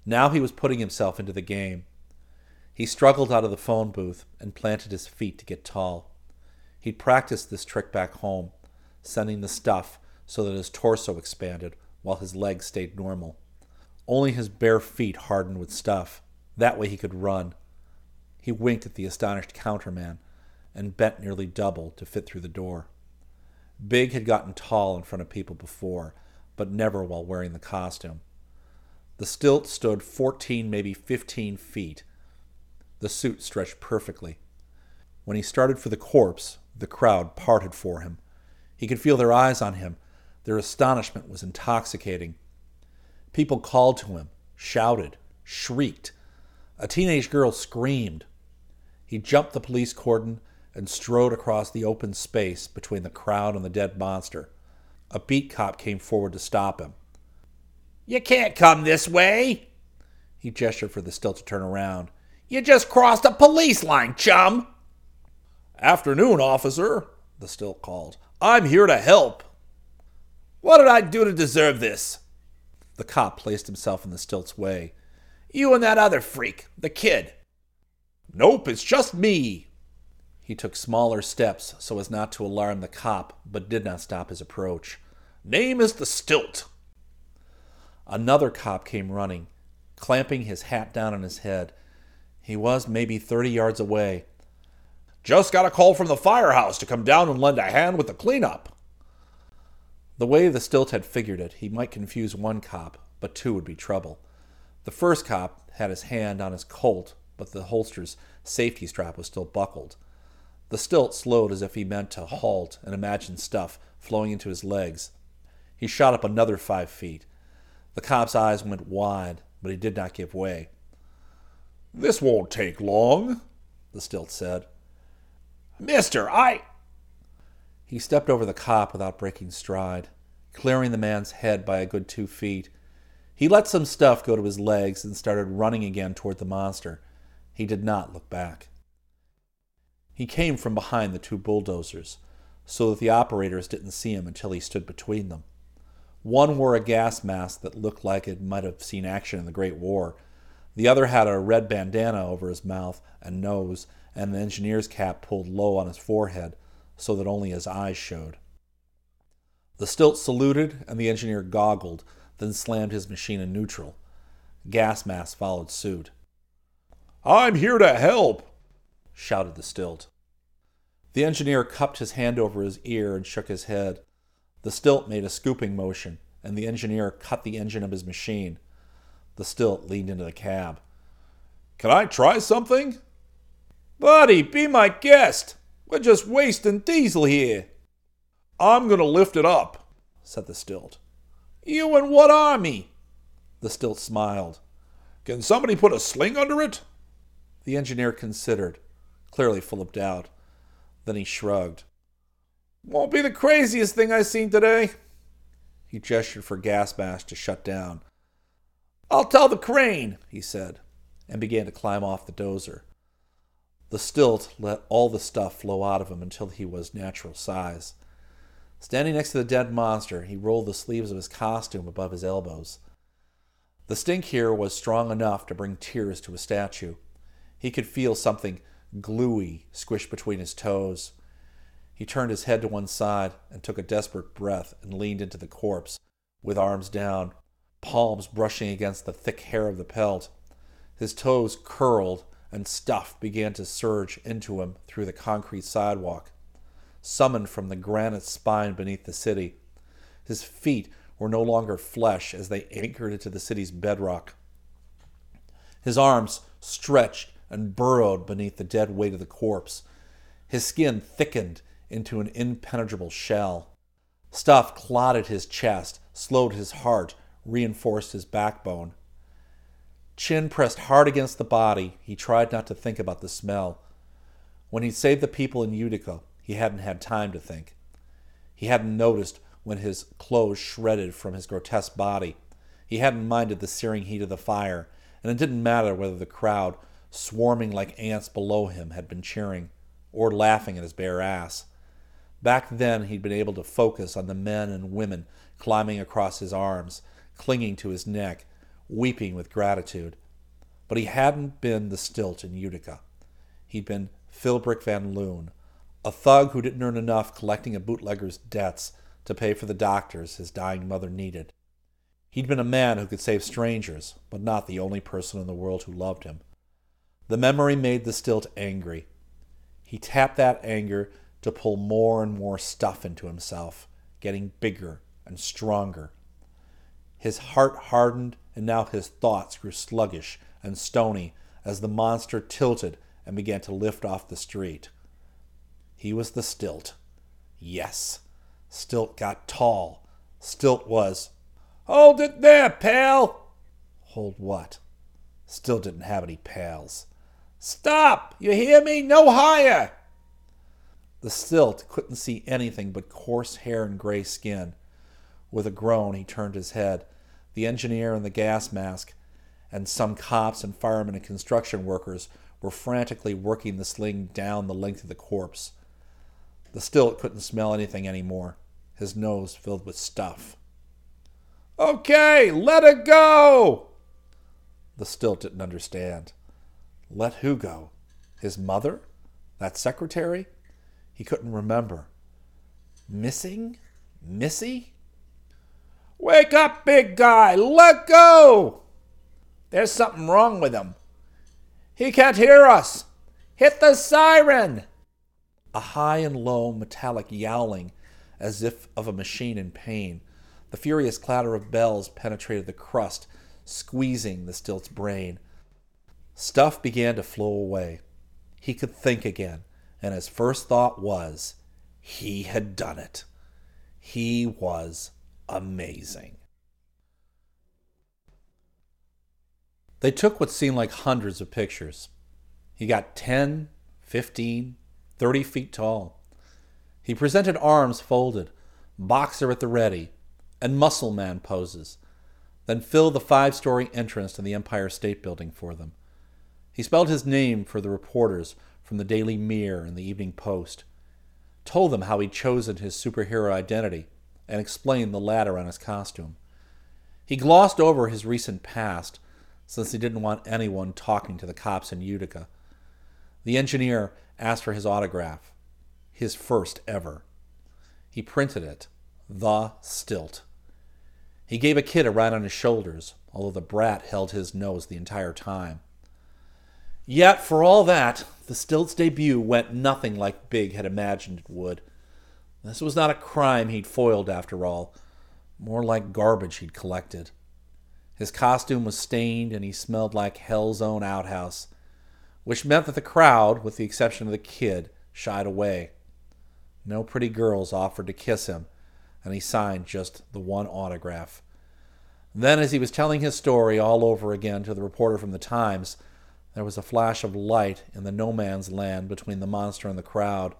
Now he was putting himself into the game. He struggled out of the phone booth and planted his feet to get tall. He'd practiced this trick back home, sending the stuff so that his torso expanded while his legs stayed normal. Only his bare feet hardened with stuff. That way he could run. He winked at the astonished counterman and bent nearly double to fit through the door. Big had gotten tall in front of people before, but never while wearing the costume. The stilt stood 14, maybe 15 feet, the suit stretched perfectly. When he started for the corpse, the crowd parted for him. He could feel their eyes on him. Their astonishment was intoxicating. People called to him, shouted, shrieked. A teenage girl screamed. He jumped the police cordon and strode across the open space between the crowd and the dead monster. A beat cop came forward to stop him. You can't come this way. He gestured for the stilt to turn around. You just crossed a police line, chum. Afternoon, officer, the stilt called. I'm here to help. What did I do to deserve this? The cop placed himself in the stilt's way. You and that other freak, the kid. Nope, it's just me. He took smaller steps so as not to alarm the cop, but did not stop his approach. Name is the stilt. Another cop came running, clamping his hat down on his head he was maybe 30 yards away. Just got a call from the firehouse to come down and lend a hand with the cleanup. The way the stilt had figured it, he might confuse one cop, but two would be trouble. The first cop had his hand on his Colt, but the holster's safety strap was still buckled. The stilt slowed as if he meant to halt and imagine stuff flowing into his legs. He shot up another five feet. The cop's eyes went wide, but he did not give way. This won't take long, the stilt said. Mister, I. He stepped over the cop without breaking stride, clearing the man's head by a good two feet. He let some stuff go to his legs and started running again toward the monster. He did not look back. He came from behind the two bulldozers, so that the operators didn't see him until he stood between them. One wore a gas mask that looked like it might have seen action in the Great War, the other had a red bandana over his mouth and nose, and the engineer's cap pulled low on his forehead so that only his eyes showed. The stilt saluted, and the engineer goggled, then slammed his machine in neutral. Gas mask followed suit. I'm here to help, shouted the stilt. The engineer cupped his hand over his ear and shook his head. The stilt made a scooping motion, and the engineer cut the engine of his machine. The stilt leaned into the cab. Can I try something? Buddy, be my guest. We're just wasting diesel here. I'm going to lift it up, said the stilt. You and what army? The stilt smiled. Can somebody put a sling under it? The engineer considered, clearly full of doubt. Then he shrugged. Won't be the craziest thing I've seen today. He gestured for gas mask to shut down. I'll tell the crane, he said, and began to climb off the dozer. The stilt let all the stuff flow out of him until he was natural size. Standing next to the dead monster, he rolled the sleeves of his costume above his elbows. The stink here was strong enough to bring tears to a statue. He could feel something gluey squished between his toes. He turned his head to one side and took a desperate breath and leaned into the corpse, with arms down, palms brushing against the thick hair of the pelt. His toes curled and stuff began to surge into him through the concrete sidewalk. Summoned from the granite spine beneath the city, his feet were no longer flesh as they anchored into the city's bedrock. His arms stretched and burrowed beneath the dead weight of the corpse. His skin thickened into an impenetrable shell. Stuff clotted his chest, slowed his heart, reinforced his backbone. Chin pressed hard against the body. He tried not to think about the smell. When he saved the people in Utica, he hadn't had time to think. He hadn't noticed when his clothes shredded from his grotesque body. He hadn't minded the searing heat of the fire, and it didn't matter whether the crowd, swarming like ants below him, had been cheering or laughing at his bare ass. Back then, he'd been able to focus on the men and women climbing across his arms, clinging to his neck, weeping with gratitude. But he hadn't been the stilt in Utica. He'd been Philbrick Van Loon, a thug who didn't earn enough collecting a bootlegger's debts to pay for the doctors his dying mother needed. He'd been a man who could save strangers, but not the only person in the world who loved him. The memory made the stilt angry. He tapped that anger to pull more and more stuff into himself, getting bigger and stronger. His heart hardened, and now his thoughts grew sluggish and stony as the monster tilted and began to lift off the street. He was the stilt. Yes, Stilt got tall. Stilt was. Hold it there, pal! Hold what? Stilt didn't have any pals. Stop! You hear me? No higher! The stilt couldn't see anything but coarse hair and gray skin. With a groan, he turned his head. The engineer in the gas mask and some cops and firemen and construction workers were frantically working the sling down the length of the corpse. The stilt couldn't smell anything anymore, his nose filled with stuff. Okay, let it go! The stilt didn't understand. Let who go? His mother? That secretary? He couldn't remember. Missing? Missy? Wake up, big guy! Let go! There's something wrong with him. He can't hear us. Hit the siren! A high and low metallic yowling as if of a machine in pain. The furious clatter of bells penetrated the crust, squeezing the stilt's brain. Stuff began to flow away. He could think again, and his first thought was he had done it. He was amazing. They took what seemed like hundreds of pictures. He got 10, 15, 30 feet tall. He presented arms folded, boxer at the ready, and muscle man poses, then filled the five story entrance to the Empire State Building for them. He spelled his name for the reporters from the Daily Mirror and the Evening Post, told them how he'd chosen his superhero identity, and explained the ladder on his costume. He glossed over his recent past, since he didn't want anyone talking to the cops in Utica. The engineer asked for his autograph, his first ever. He printed it, The Stilt. He gave a kid a ride on his shoulders, although the brat held his nose the entire time. Yet, for all that, the Stilt's debut went nothing like Big had imagined it would. This was not a crime he'd foiled, after all, more like garbage he'd collected. His costume was stained, and he smelled like Hell's own outhouse, which meant that the crowd, with the exception of the kid, shied away. No pretty girls offered to kiss him, and he signed just the one autograph. Then, as he was telling his story all over again to the reporter from the Times, there was a flash of light in the no man's land between the monster and the crowd,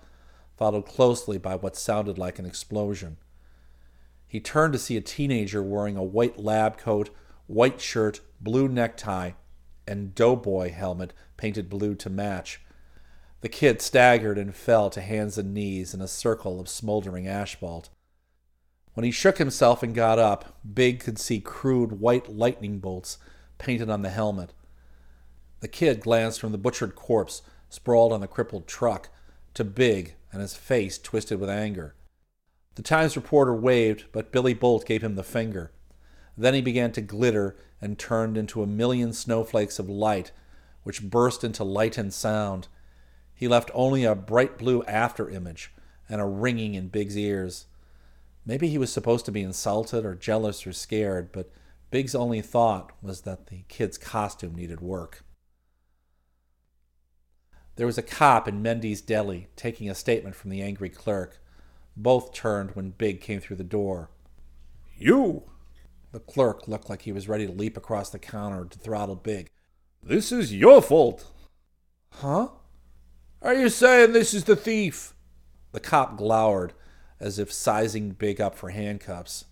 followed closely by what sounded like an explosion. He turned to see a teenager wearing a white lab coat, white shirt, blue necktie, and doughboy helmet painted blue to match. The kid staggered and fell to hands and knees in a circle of smoldering asphalt. When he shook himself and got up, Big could see crude white lightning bolts painted on the helmet. The kid glanced from the butchered corpse sprawled on the crippled truck to Big and his face twisted with anger. The Times reporter waved, but Billy Bolt gave him the finger. Then he began to glitter and turned into a million snowflakes of light which burst into light and sound. He left only a bright blue after image and a ringing in Big's ears. Maybe he was supposed to be insulted or jealous or scared, but Big's only thought was that the kid's costume needed work. There was a cop in Mendy's deli taking a statement from the angry clerk. Both turned when Big came through the door. You! The clerk looked like he was ready to leap across the counter to throttle Big. This is your fault. Huh? Are you saying this is the thief? The cop glowered as if sizing Big up for handcuffs.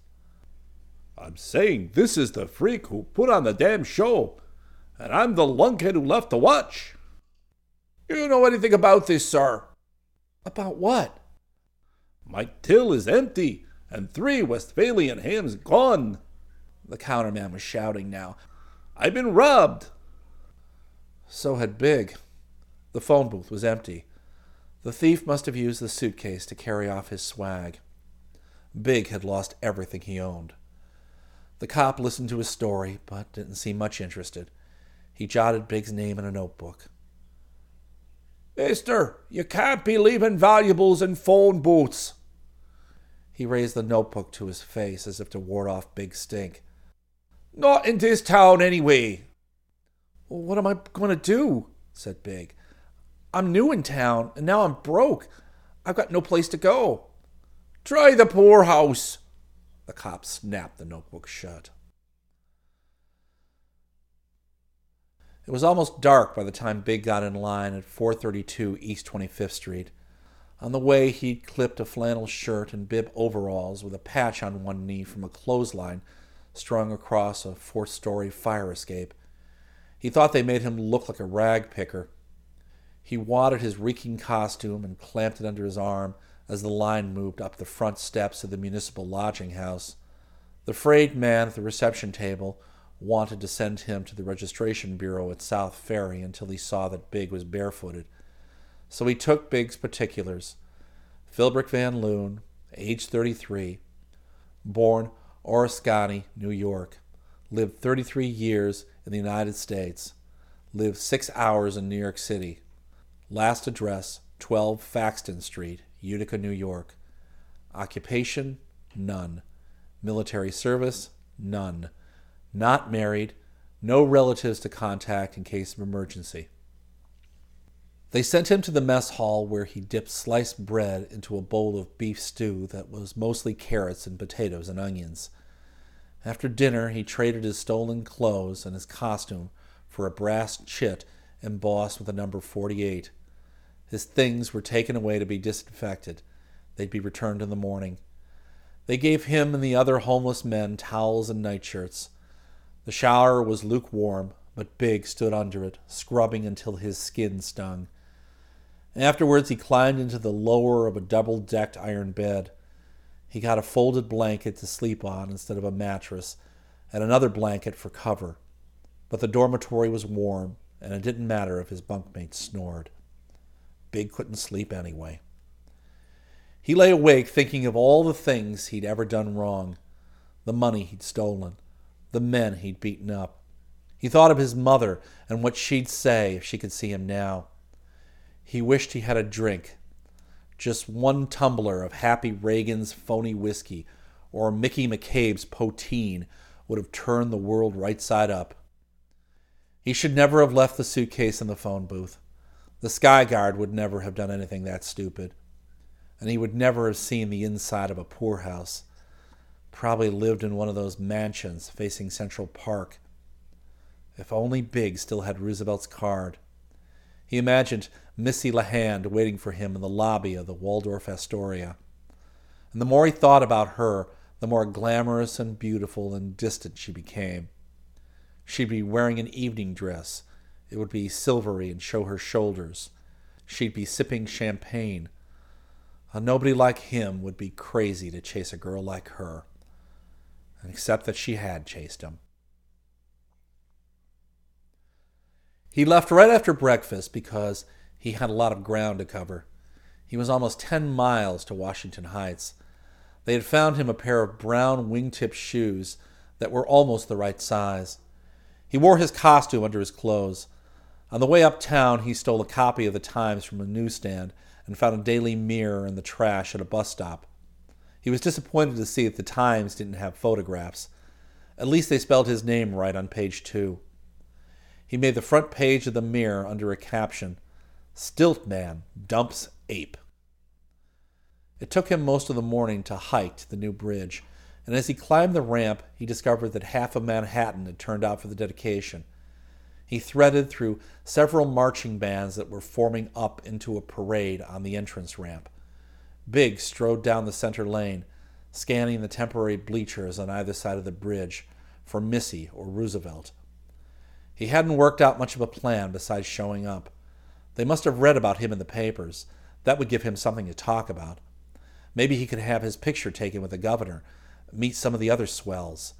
I'm saying this is the freak who put on the damn show, and I'm the lunkhead who left to watch. You know anything about this, sir? About what? My till is empty, and three Westphalian hams gone. The counterman was shouting now. I've been robbed. So had Big. The phone booth was empty. The thief must have used the suitcase to carry off his swag. Big had lost everything he owned. The cop listened to his story, but didn't seem much interested. He jotted Big's name in a notebook. Mister, you can't be leaving valuables in phone booths. He raised the notebook to his face as if to ward off Big Stink. Not in this town, anyway. Well, what am I going to do? said Big. I'm new in town, and now I'm broke. I've got no place to go. Try the poorhouse. The cop snapped the notebook shut. It was almost dark by the time Big got in line at 432 East 25th Street. On the way, he'd clipped a flannel shirt and bib overalls with a patch on one knee from a clothesline strung across a fourth story fire escape. He thought they made him look like a rag picker. He wadded his reeking costume and clamped it under his arm as the line moved up the front steps of the municipal lodging house. The frayed man at the reception table wanted to send him to the registration bureau at South Ferry until he saw that Big was barefooted. So he took Big's particulars. Philbrick Van Loon, age 33, born Oriskany, New York, lived 33 years in the United States, lived six hours in New York City. Last address, 12 Faxton Street, Utica, New York. Occupation, none. Military service, none not married, no relatives to contact in case of emergency. They sent him to the mess hall where he dipped sliced bread into a bowl of beef stew that was mostly carrots and potatoes and onions. After dinner, he traded his stolen clothes and his costume for a brass chit embossed with the number 48. His things were taken away to be disinfected. They'd be returned in the morning. They gave him and the other homeless men towels and nightshirts. The shower was lukewarm, but Big stood under it, scrubbing until his skin stung. Afterwards, he climbed into the lower of a double decked iron bed. He got a folded blanket to sleep on instead of a mattress, and another blanket for cover. But the dormitory was warm, and it didn't matter if his bunkmates snored. Big couldn't sleep anyway. He lay awake thinking of all the things he'd ever done wrong the money he'd stolen, the men he'd beaten up. He thought of his mother and what she'd say if she could see him now. He wished he had a drink. Just one tumbler of Happy Reagan's phony whiskey or Mickey McCabe's poteen would have turned the world right side up. He should never have left the suitcase in the phone booth. The sky guard would never have done anything that stupid. And he would never have seen the inside of a poorhouse. Probably lived in one of those mansions facing Central Park. If only Big still had Roosevelt's card. He imagined Missy LeHand waiting for him in the lobby of the Waldorf Astoria. And the more he thought about her, the more glamorous and beautiful and distant she became. She'd be wearing an evening dress. It would be silvery and show her shoulders. She'd be sipping champagne. A nobody like him would be crazy to chase a girl like her except that she had chased him. He left right after breakfast because he had a lot of ground to cover. He was almost 10 miles to Washington Heights. They had found him a pair of brown wingtip shoes that were almost the right size. He wore his costume under his clothes. On the way uptown, he stole a copy of the Times from a newsstand and found a Daily Mirror in the trash at a bus stop. He was disappointed to see that the Times didn't have photographs. At least they spelled his name right on page two. He made the front page of the Mirror under a caption Stilt Man Dumps Ape. It took him most of the morning to hike to the new bridge, and as he climbed the ramp, he discovered that half of Manhattan had turned out for the dedication. He threaded through several marching bands that were forming up into a parade on the entrance ramp. Big strode down the center lane, scanning the temporary bleachers on either side of the bridge for Missy or Roosevelt. He hadn't worked out much of a plan besides showing up. They must have read about him in the papers. That would give him something to talk about. Maybe he could have his picture taken with the governor, meet some of the other swells.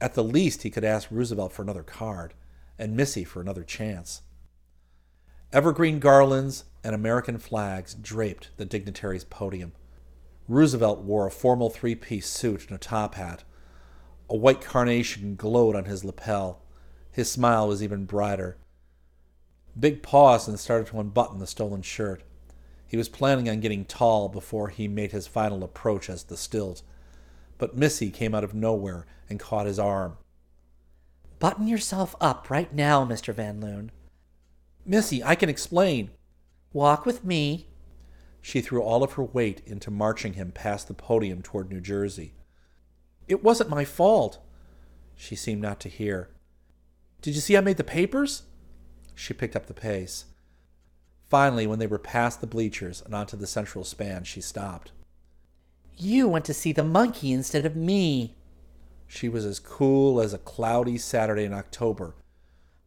At the least, he could ask Roosevelt for another card and Missy for another chance. Evergreen garlands and American flags draped the dignitary's podium. Roosevelt wore a formal three piece suit and a top hat. A white carnation glowed on his lapel. His smile was even brighter. Big paused and started to unbutton the stolen shirt. He was planning on getting tall before he made his final approach as the stilt. But Missy came out of nowhere and caught his arm. Button yourself up right now, Mr. Van Loon. Missy, I can explain. Walk with me. She threw all of her weight into marching him past the podium toward New Jersey. It wasn't my fault. She seemed not to hear. Did you see I made the papers? She picked up the pace. Finally, when they were past the bleachers and onto the central span, she stopped. You went to see the monkey instead of me. She was as cool as a cloudy Saturday in October.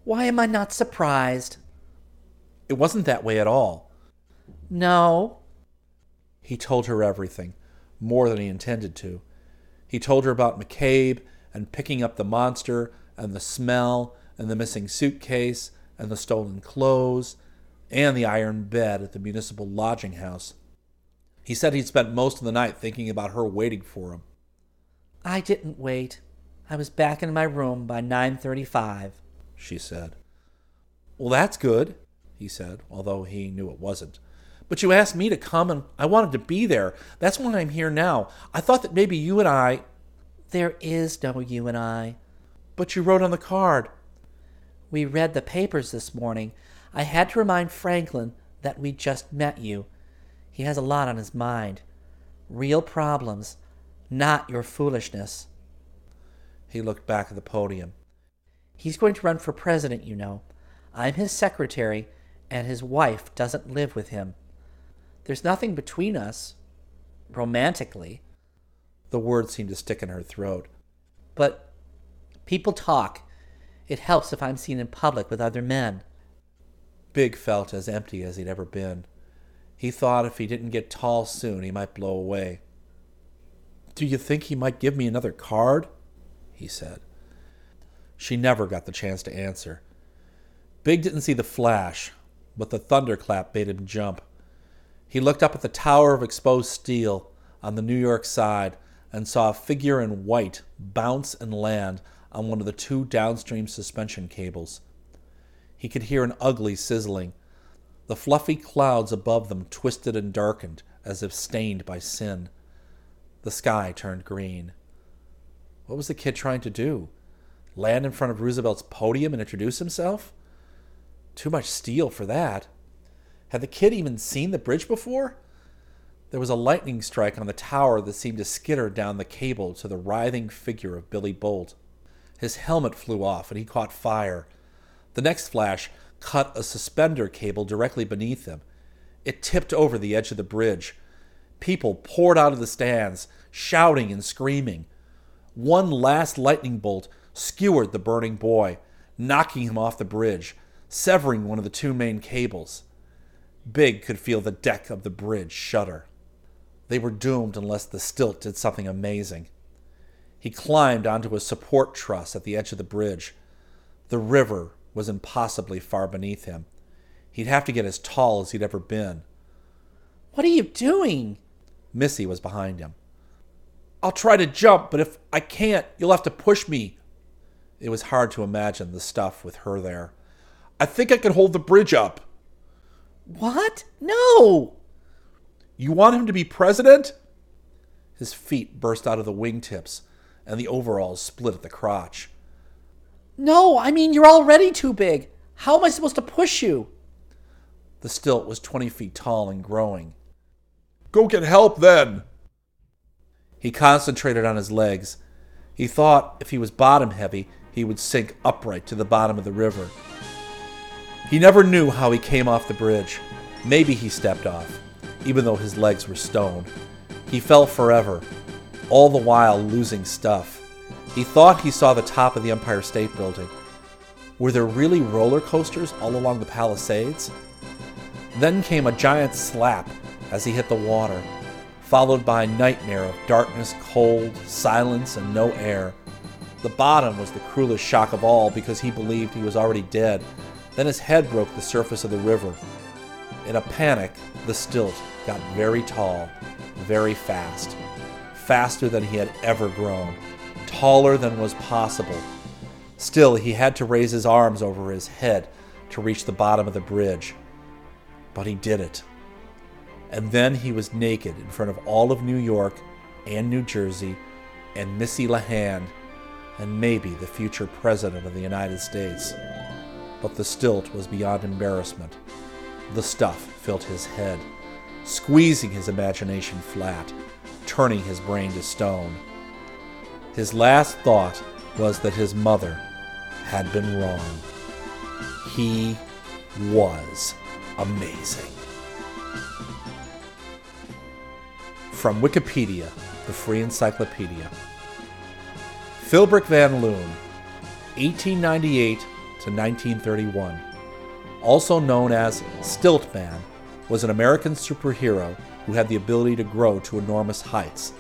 Why am I not surprised? It wasn't that way at all. No. He told her everything, more than he intended to. He told her about McCabe and picking up the monster and the smell and the missing suitcase and the stolen clothes and the iron bed at the municipal lodging house. He said he'd spent most of the night thinking about her waiting for him. I didn't wait. I was back in my room by 9:35, she said. Well, that's good, he said, although he knew it wasn't. But you asked me to come and I wanted to be there. That's why I'm here now. I thought that maybe you and I There is no you and I. But you wrote on the card. We read the papers this morning. I had to remind Franklin that we just met you. He has a lot on his mind. Real problems not your foolishness. He looked back at the podium. He's going to run for president, you know. I'm his secretary, and his wife doesn't live with him. There's nothing between us, romantically. The words seemed to stick in her throat. But people talk. It helps if I'm seen in public with other men. Big felt as empty as he'd ever been. He thought if he didn't get tall soon, he might blow away. Do you think he might give me another card? he said. She never got the chance to answer. Big didn't see the flash, but the thunderclap made him jump. He looked up at the tower of exposed steel on the New York side and saw a figure in white bounce and land on one of the two downstream suspension cables. He could hear an ugly sizzling. The fluffy clouds above them twisted and darkened as if stained by sin. The sky turned green. What was the kid trying to do? Land in front of Roosevelt's podium and introduce himself? Too much steel for that. Had the kid even seen the bridge before? There was a lightning strike on the tower that seemed to skitter down the cable to the writhing figure of Billy Bolt. His helmet flew off and he caught fire. The next flash cut a suspender cable directly beneath him. It tipped over the edge of the bridge. People poured out of the stands, shouting and screaming. One last lightning bolt skewered the burning boy, knocking him off the bridge, severing one of the two main cables. Big could feel the deck of the bridge shudder. They were doomed unless the stilt did something amazing. He climbed onto a support truss at the edge of the bridge. The river was impossibly far beneath him. He'd have to get as tall as he'd ever been. What are you doing? Missy was behind him. I'll try to jump, but if I can't, you'll have to push me. It was hard to imagine the stuff with her there. I think I can hold the bridge up. What? No! You want him to be president? His feet burst out of the wingtips, and the overalls split at the crotch. No, I mean, you're already too big. How am I supposed to push you? The stilt was 20 feet tall and growing. Go get help then. He concentrated on his legs. He thought if he was bottom heavy, he would sink upright to the bottom of the river. He never knew how he came off the bridge. Maybe he stepped off, even though his legs were stone. He fell forever, all the while losing stuff. He thought he saw the top of the Empire State Building. Were there really roller coasters all along the Palisades? Then came a giant slap as he hit the water, followed by a nightmare of darkness, cold, silence, and no air. The bottom was the cruelest shock of all because he believed he was already dead. Then his head broke the surface of the river. In a panic, the stilt got very tall, very fast, faster than he had ever grown, taller than was possible. Still, he had to raise his arms over his head to reach the bottom of the bridge. But he did it. And then he was naked in front of all of New York and New Jersey and Missy LeHand and maybe the future President of the United States. But the stilt was beyond embarrassment. The stuff filled his head, squeezing his imagination flat, turning his brain to stone. His last thought was that his mother had been wrong. He was amazing. From Wikipedia, the free encyclopedia. Philbrick Van Loon, 1898 to 1931, also known as Stiltman, was an American superhero who had the ability to grow to enormous heights.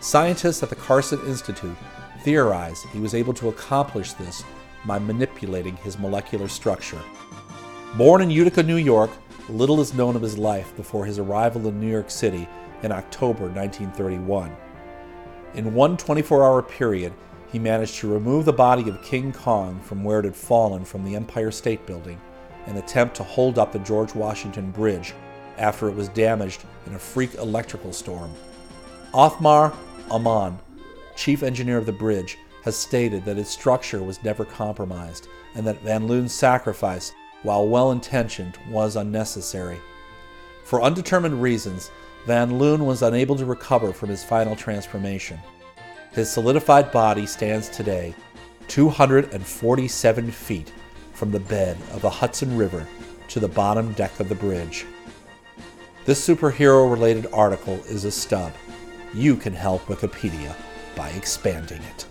Scientists at the Carson Institute theorized he was able to accomplish this by manipulating his molecular structure. Born in Utica, New York, little is known of his life before his arrival in New York City in October 1931. In one 24 hour period, he managed to remove the body of King Kong from where it had fallen from the Empire State Building and attempt to hold up the George Washington Bridge after it was damaged in a freak electrical storm. Othmar Ammann, chief engineer of the bridge, has stated that its structure was never compromised and that Van Loon's sacrifice, while well intentioned, was unnecessary. For undetermined reasons, Van Loon was unable to recover from his final transformation. His solidified body stands today 247 feet from the bed of the Hudson River to the bottom deck of the bridge. This superhero related article is a stub. You can help Wikipedia by expanding it.